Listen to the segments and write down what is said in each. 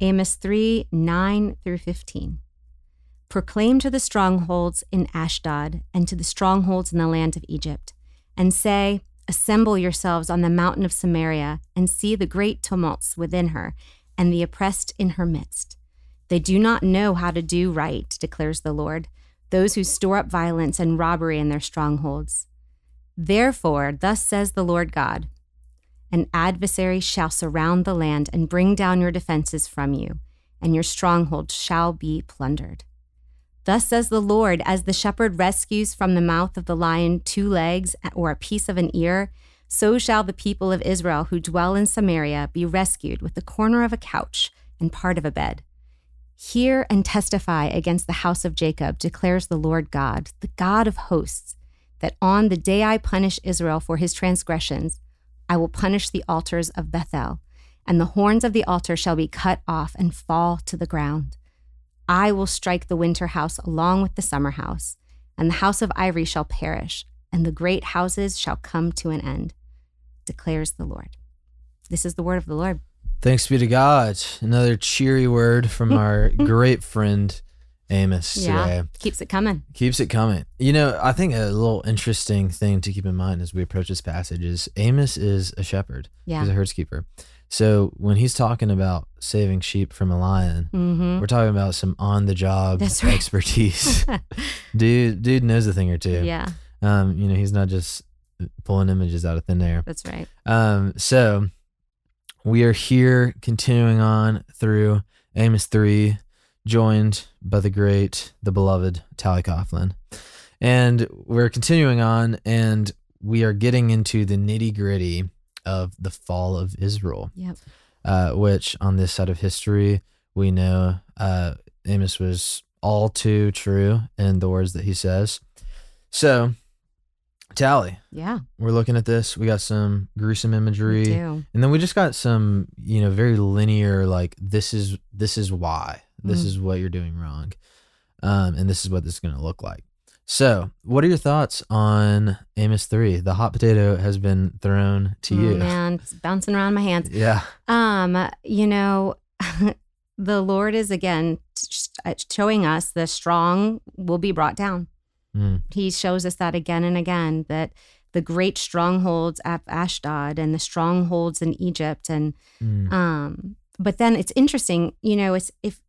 Amos 3 9 through 15. Proclaim to the strongholds in Ashdod and to the strongholds in the land of Egypt, and say, Assemble yourselves on the mountain of Samaria, and see the great tumults within her, and the oppressed in her midst. They do not know how to do right, declares the Lord, those who store up violence and robbery in their strongholds. Therefore, thus says the Lord God An adversary shall surround the land and bring down your defenses from you, and your strongholds shall be plundered. Thus says the Lord, as the shepherd rescues from the mouth of the lion two legs or a piece of an ear, so shall the people of Israel who dwell in Samaria be rescued with the corner of a couch and part of a bed. Hear and testify against the house of Jacob, declares the Lord God, the God of hosts, that on the day I punish Israel for his transgressions, I will punish the altars of Bethel, and the horns of the altar shall be cut off and fall to the ground. I will strike the winter house along with the summer house, and the house of ivory shall perish, and the great houses shall come to an end, declares the Lord. This is the word of the Lord. Thanks be to God. Another cheery word from our great friend Amos Yeah, today. keeps it coming. Keeps it coming. You know, I think a little interesting thing to keep in mind as we approach this passage is Amos is a shepherd. Yeah. He's a herdskeeper. So when he's talking about saving sheep from a lion, Mm-hmm. we're talking about some on the job right. expertise. dude, dude knows a thing or two. Yeah, Um, you know, he's not just pulling images out of thin air. that's right. Um, so we are here continuing on through Amos 3, joined by the great, the beloved Tally Coughlin. And we're continuing on, and we are getting into the nitty gritty of the fall of Israel, Yep. uh, which on this side of history, we know uh, Amos was all too true in the words that he says. So, Tally, Yeah, we're looking at this. We got some gruesome imagery, and then we just got some, you know, very linear. Like this is this is why this Mm. is what you're doing wrong, um, and this is what this is going to look like. So, what are your thoughts on Amos three? The hot potato has been thrown to Oh, you. man, it's bouncing around my hands. Yeah. Um, you know, the Lord is again uh, showing us the strong will be brought down. Mm. He shows us that again and again that the great strongholds at Ashdod and the strongholds in Egypt and Mm. um but then it's interesting, you know, it's if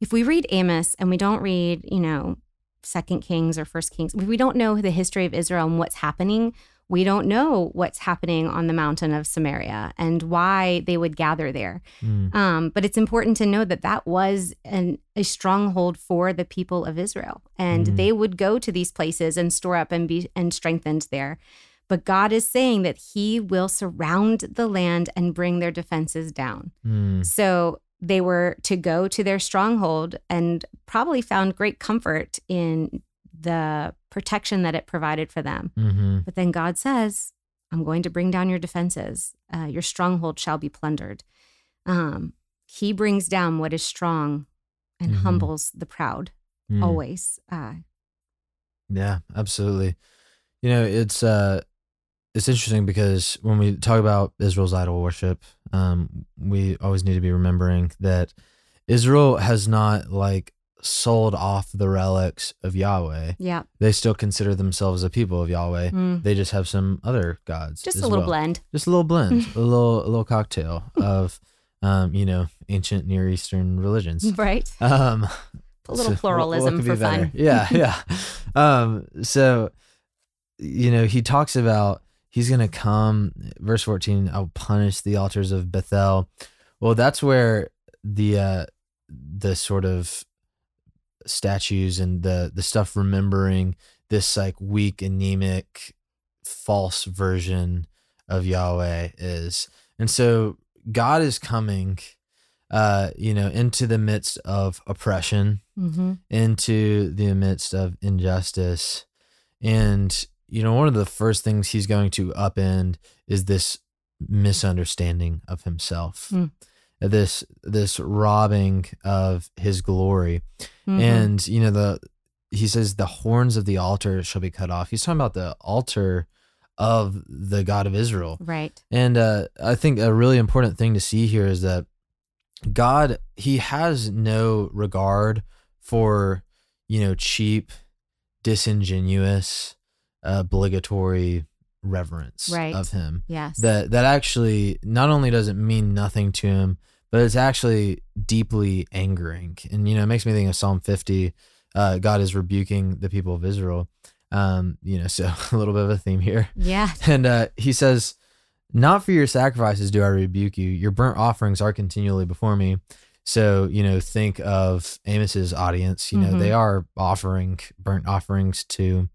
if we read Amos and we don't read, you know, Second Kings or First Kings, if we don't know the history of Israel and what's happening. We don't know what's happening on the mountain of Samaria and why they would gather there. Mm. Um, but it's important to know that that was an, a stronghold for the people of Israel, and Mhm. they would go to these places and store up and be and strengthened there. But God is saying that He will surround the land and bring their defenses down. Mm. So they were to go to their stronghold and probably found great comfort in the protection that it provided for them. hmm But then God says, I'm going to bring down your defenses. Uh, your stronghold shall be plundered. Um, he brings down what is strong and Mhm. humbles the proud Mm. always. Uh, Yeah, absolutely. You know, it's uh it's interesting because when we talk about Israel's idol worship, um, we always need to be remembering that Israel has not like sold off the relics of Yahweh. yeah. They still consider themselves a people of Yahweh. Mm. They just have some other gods. Just a little well. blend. Just a little blend, a little a little cocktail of um, you know, ancient Near Eastern religions. Right. Um A little so pluralism for be fun. Yeah, yeah. um, so you know, he talks about he's gonna come. Verse fourteen, I'll punish the altars of Bethel. Well, that's where the uh, the sort of statues and the the stuff remembering this like weak, anemic, false version of Yahweh is, and so God is coming. Uh, you know, into the midst of oppression, hmm into the midst of injustice. And, you know, one of the first things he's going to upend is this misunderstanding of himself. Hmm. This this robbing of his glory. Mm-hmm. And, you know, the he says the horns of the altar shall be cut off. He's talking about the altar of the God of Israel. right. And uh, I think a really important thing to see here is that God, he has no regard for, you know, cheap, disingenuous, obligatory reverence Right. of him. Yes. That that actually not only does it mean nothing to him, but it's actually deeply angering. And you know, it makes me think of Psalm 50. Uh, God is rebuking the people of Israel. Um, you know, so a little bit of a theme here. yeah. And uh, he says, Not for your sacrifices do I rebuke you. Your burnt offerings are continually before me. So, you know, think of Amos's audience. You know, Mhm. they are offering burnt offerings to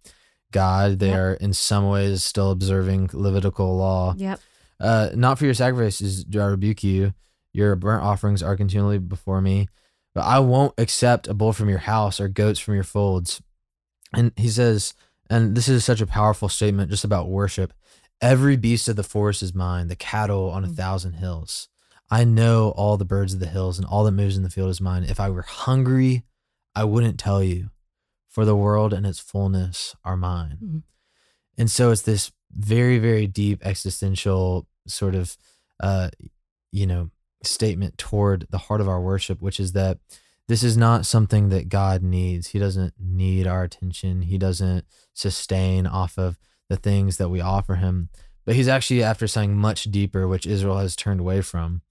God. They Yep. are in some ways still observing Levitical law. Yep. Uh, not for your sacrifices do I rebuke you. Your burnt offerings are continually before me. But I won't accept a bull from your house or goats from your folds. And he says, and this is such a powerful statement just about worship. Every beast of the forest is mine, the cattle on a Mm. thousand hills. I know all the birds of the hills and all that moves in the field is mine. If I were hungry, I wouldn't tell you, for the world and its fullness are mine. Mhm. And so it's this very, very deep existential sort of, uh, you know, statement toward the heart of our worship, which is that this is not something that God needs. He doesn't need our attention. He doesn't sustain off of the things that we offer him. But he's actually after something much deeper, which Israel has turned away from.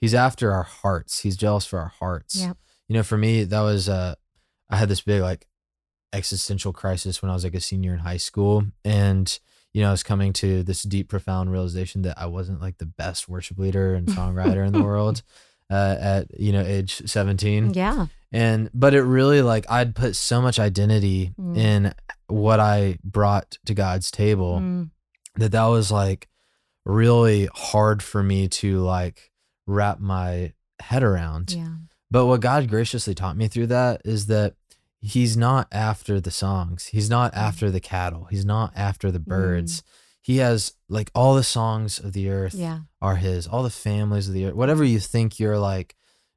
He's after our hearts. He's jealous for our hearts. Yep. You know, for me, that was uh I had this big like existential crisis when I was like a senior in high school. And, you know, I was coming to this deep, profound realization that I wasn't like the best worship leader and songwriter in the world uh, at, you know, age 17 Yeah. and but it really like i'd put so much identity Mm. in what i brought to god's table Mm. that that was like really hard for me to like wrap my head around Yeah. but what god graciously taught me through that is that he's not after the songs he's not Mm. after the cattle he's not after the birds he has like all the songs of the earth Yeah. are his all the families of the earth whatever you think you're like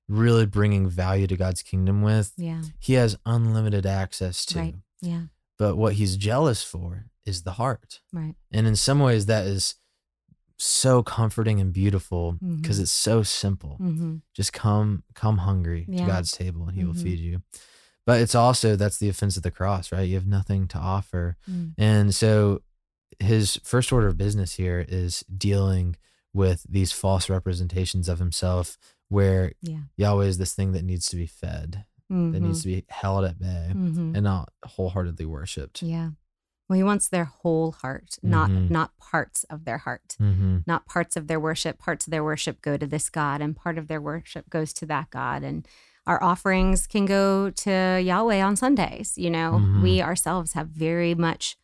really bringing value to god's kingdom with Yeah. he has unlimited access to. Right. Yeah. But what he's jealous for is the heart. Right. And in some ways, that is so comforting and beautiful because Mhm. it's so simple. Mm-hmm. Just come, come hungry Yeah. to God's table and he will Mhm. feed you. But it's also, that's the offense of the cross, right? You have nothing to offer. Mm. And so his first order of business here is dealing with these false representations of himself where Yeah. Yahweh is this thing that needs to be fed, that needs to be held at bay Mm-hmm. and not wholeheartedly worshipped. Yeah. Well, he wants their whole heart, not Mhm. not parts of their heart, Mm-hmm. not parts of their worship. Parts of their worship go to this God, and part of their worship goes to that God. And our offerings can go to Yahweh on Sundays. You know, Mhm. we ourselves have very much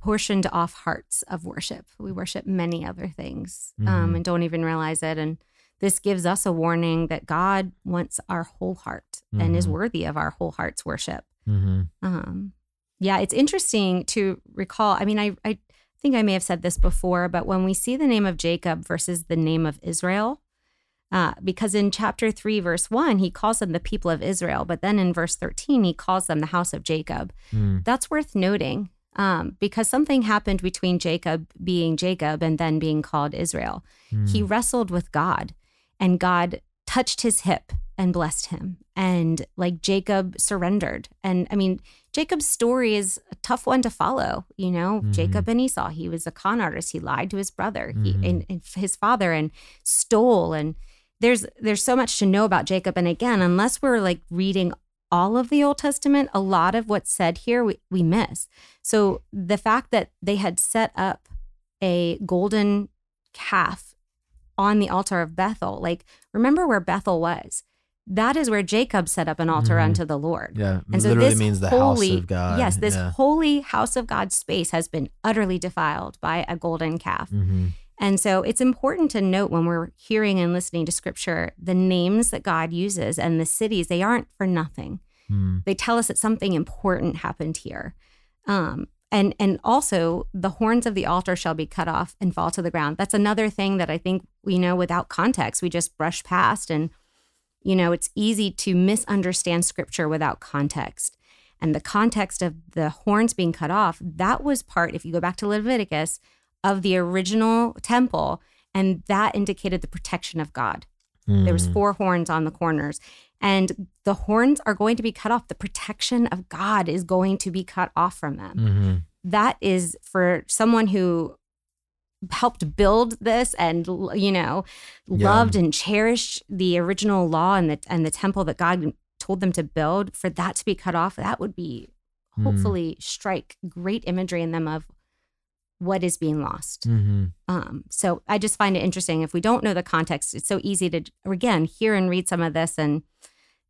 portioned off hearts of worship. We worship many other things um, Mhm. and don't even realize it. And this gives us a warning that God wants our whole heart and is Mhm. worthy of our whole heart's worship. Mm-hmm. Um, yeah, it's interesting to recall. I mean, I, I think I may have said this before, but when we see the name of Jacob versus the name of Israel, uh, because in chapter 3, verse 1, he calls them the people of Israel, but then in verse 13, he calls them the house of Jacob. Mm. That's worth noting um, because something happened between Jacob being Jacob and then being called Israel. He Mm. wrestled with God, and God touched his hip and blessed him. And like Jacob surrendered. And I mean, Jacob's story is a tough one to follow. You know, Mhm. Jacob and Esau, he was a con artist. He lied to his brother he, Mhm. and, and his father and stole. And there's there's so much to know about Jacob. And again, unless we're like reading all of the Old Testament, a lot of what's said here we, we miss. So the fact that they had set up a golden calf on the altar of Bethel, like remember where Bethel was? That is where Jacob set up an altar Mhm. unto the Lord. Yeah, And so literally this means the holy, house of God. Yes, this Yeah. holy house of God space has been utterly defiled by a golden calf. Mhm. And so it's important to note when we're hearing and listening to scripture, the names that God uses and the cities, they aren't for nothing. Mm. They tell us that something important happened here. Um, and and also the horns of the altar shall be cut off and fall to the ground. That's another thing that I think we know without context, we just brush past and you know, it's easy to misunderstand scripture without context. And the context of the horns being cut off, that was part, if you go back to Leviticus, of the original temple. And that indicated the protection of God. There was Mm. four horns on the corners. And the horns are going to be cut off. The protection of God is going to be cut off from them. Mhm. That is for someone who helped build this and you know Yeah. loved and cherished the original law and the and the temple that God told them to build for that to be cut off that would be Mm. hopefully strike great imagery in them of what is being lost Mhm. um, so I just find it interesting. If we don't know the context, it's so easy to again hear and read some of this and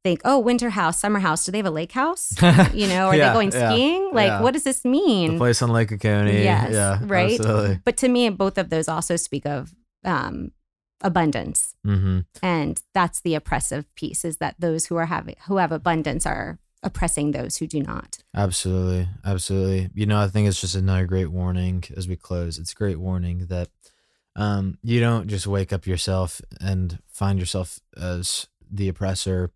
think, "Oh, winter house, summer house. Do they have a lake house? You know, are Yeah, they going yeah, skiing? Like, yeah. what does this The mean?" place on Lake Oconee. Yes, yeah, right? Absolutely. But to me, both of those also speak of um, abundance, hmm and that's the oppressive piece: is that those who are having who have abundance are oppressing those who do not. Absolutely. Absolutely. You know, I think it's just another great warning as we close. It's a great warning that um, you don't just wake up yourself and find yourself as the oppressor,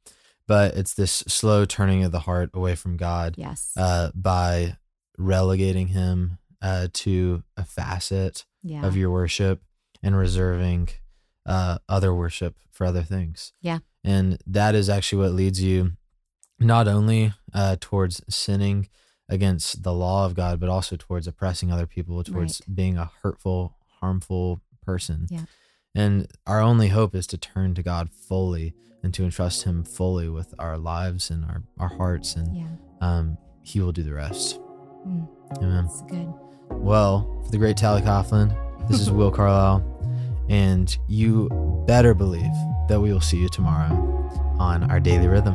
but it's this slow turning of the heart away from God Yes. uh, by relegating Him uh, to a facet yeah. of your worship and reserving uh, other worship for other things. Yeah. And that is actually what leads you not only uh, towards sinning against the law of God, but also towards oppressing other people, towards being a hurtful, harmful person. Yeah. And our only hope is to turn to God fully and to entrust Him fully with our lives and our, our hearts, and yeah. um, He will do the rest. Mm, Amen. that's good. Well, for the great Tally Coughlin, this is Will Carlisle, and you better believe that we will see you tomorrow on our daily rhythm.